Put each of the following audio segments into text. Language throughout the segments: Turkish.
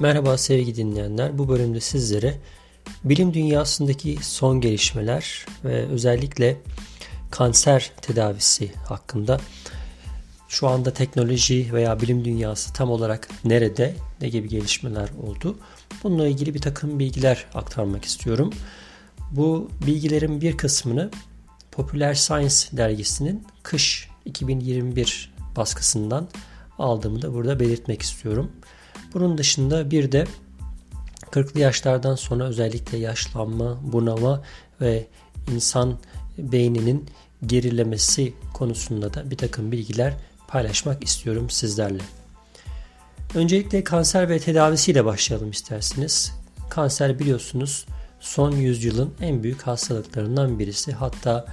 Merhaba sevgili dinleyenler. Bu bölümde sizlere bilim dünyasındaki son gelişmeler ve özellikle kanser tedavisi hakkında şu anda teknoloji veya bilim dünyası tam olarak nerede, ne gibi gelişmeler oldu? Bununla ilgili bir takım bilgiler aktarmak istiyorum. Bu bilgilerin bir kısmını Popular Science dergisinin kış 2021 baskısından aldığımı da burada belirtmek istiyorum. Bunun dışında bir de 40'lı yaşlardan sonra özellikle yaşlanma, bunama ve insan beyninin gerilemesi konusunda da bir takım bilgiler paylaşmak istiyorum sizlerle. Öncelikle kanser ve tedavisiyle başlayalım isterseniz. Kanser biliyorsunuz son yüzyılın en büyük hastalıklarından birisi. Hatta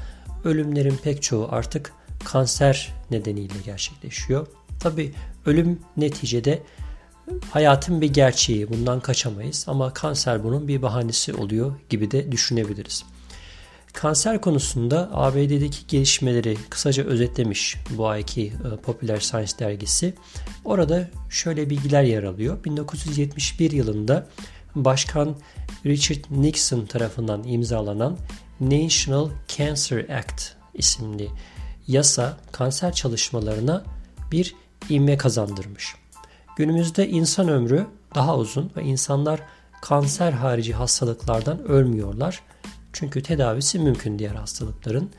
ölümlerin pek çoğu artık kanser nedeniyle gerçekleşiyor. Tabi ölüm neticede hayatın bir gerçeği. Bundan kaçamayız ama kanser bunun bir bahanesi oluyor gibi de düşünebiliriz. Kanser konusunda ABD'deki gelişmeleri kısaca özetlemiş bu ayki e, Popular Science dergisi. Orada şöyle bilgiler yer alıyor. 1971 yılında Başkan Richard Nixon tarafından imzalanan National Cancer Act isimli yasa kanser çalışmalarına bir ivme kazandırmış. Günümüzde insan ömrü daha uzun ve insanlar kanser harici hastalıklardan ölmüyorlar. Çünkü tedavisi mümkün diğer hastalıkların.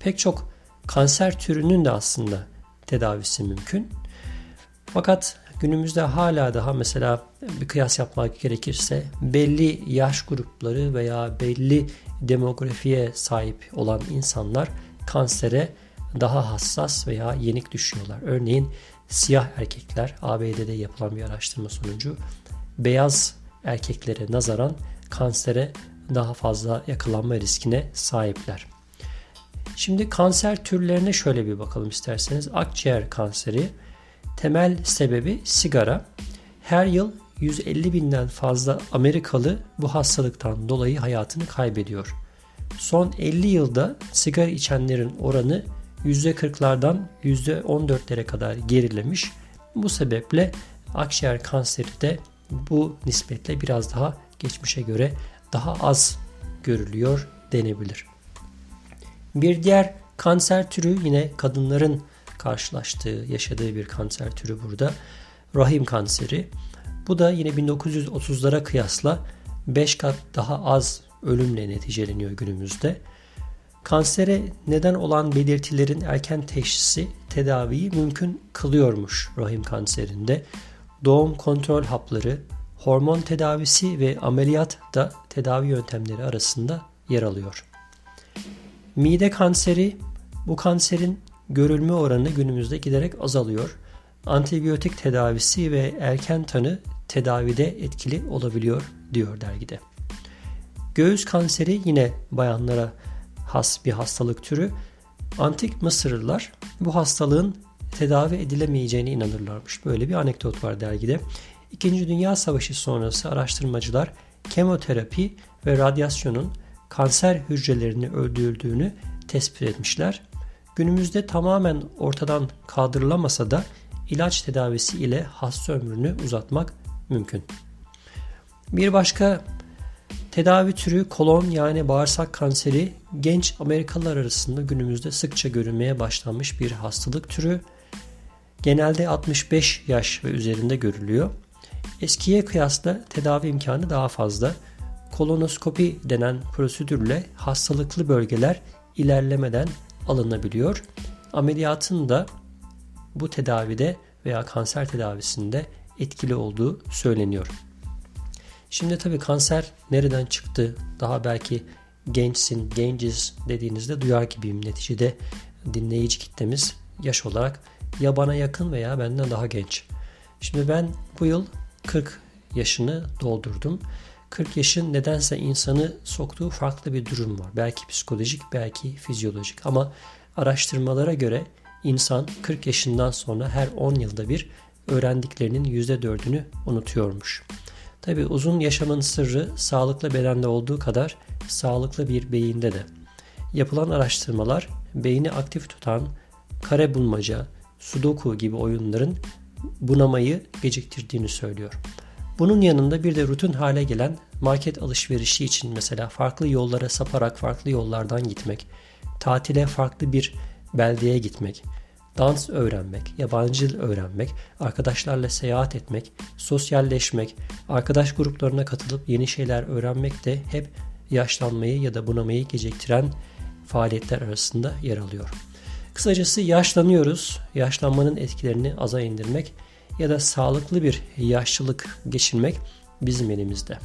Pek çok kanser türünün de aslında tedavisi mümkün. Fakat günümüzde hala daha mesela bir kıyas yapmak gerekirse belli yaş grupları veya belli demografiye sahip olan insanlar kansere daha hassas veya yenik düşüyorlar. Örneğin siyah erkekler ABD'de yapılan bir araştırma sonucu beyaz erkeklere nazaran kansere daha fazla yakalanma riskine sahipler. Şimdi kanser türlerine şöyle bir bakalım isterseniz. Akciğer kanseri temel sebebi sigara. Her yıl 150 binden fazla Amerikalı bu hastalıktan dolayı hayatını kaybediyor. Son 50 yılda sigara içenlerin oranı %40'lardan %14'lere kadar gerilemiş. Bu sebeple akciğer kanseri de bu nispetle biraz daha geçmişe göre daha az görülüyor denebilir. Bir diğer kanser türü yine kadınların karşılaştığı, yaşadığı bir kanser türü burada. Rahim kanseri. Bu da yine 1930'lara kıyasla 5 kat daha az ölümle neticeleniyor günümüzde. Kansere neden olan belirtilerin erken teşhisi tedaviyi mümkün kılıyormuş rahim kanserinde. Doğum kontrol hapları, hormon tedavisi ve ameliyat da tedavi yöntemleri arasında yer alıyor. Mide kanseri, bu kanserin görülme oranı günümüzde giderek azalıyor. Antibiyotik tedavisi ve erken tanı tedavide etkili olabiliyor diyor dergide. Göğüs kanseri yine bayanlara has bir hastalık türü. Antik Mısırlılar bu hastalığın tedavi edilemeyeceğine inanırlarmış. Böyle bir anekdot var dergide. İkinci Dünya Savaşı sonrası araştırmacılar kemoterapi ve radyasyonun kanser hücrelerini öldürdüğünü tespit etmişler. Günümüzde tamamen ortadan kaldırılamasa da ilaç tedavisi ile hasta ömrünü uzatmak mümkün. Bir başka Tedavi türü kolon yani bağırsak kanseri genç Amerikalılar arasında günümüzde sıkça görülmeye başlanmış bir hastalık türü. Genelde 65 yaş ve üzerinde görülüyor. Eskiye kıyasla tedavi imkanı daha fazla. Kolonoskopi denen prosedürle hastalıklı bölgeler ilerlemeden alınabiliyor. Ameliyatın da bu tedavide veya kanser tedavisinde etkili olduğu söyleniyor. Şimdi tabii kanser nereden çıktı? Daha belki gençsin, genciz dediğinizde duyar gibiyim. Neticede dinleyici kitlemiz yaş olarak ya bana yakın veya benden daha genç. Şimdi ben bu yıl 40 yaşını doldurdum. 40 yaşın nedense insanı soktuğu farklı bir durum var. Belki psikolojik, belki fizyolojik ama araştırmalara göre insan 40 yaşından sonra her 10 yılda bir öğrendiklerinin %4'ünü unutuyormuş. Tabi uzun yaşamın sırrı sağlıklı bedende olduğu kadar sağlıklı bir beyinde de. Yapılan araştırmalar beyni aktif tutan kare bulmaca, sudoku gibi oyunların bunamayı geciktirdiğini söylüyor. Bunun yanında bir de rutin hale gelen market alışverişi için mesela farklı yollara saparak farklı yollardan gitmek, tatile farklı bir beldeye gitmek, dans öğrenmek, yabancı dil öğrenmek, arkadaşlarla seyahat etmek, sosyalleşmek, arkadaş gruplarına katılıp yeni şeyler öğrenmek de hep yaşlanmayı ya da bunamayı geciktiren faaliyetler arasında yer alıyor. Kısacası yaşlanıyoruz. Yaşlanmanın etkilerini aza indirmek ya da sağlıklı bir yaşlılık geçirmek bizim elimizde.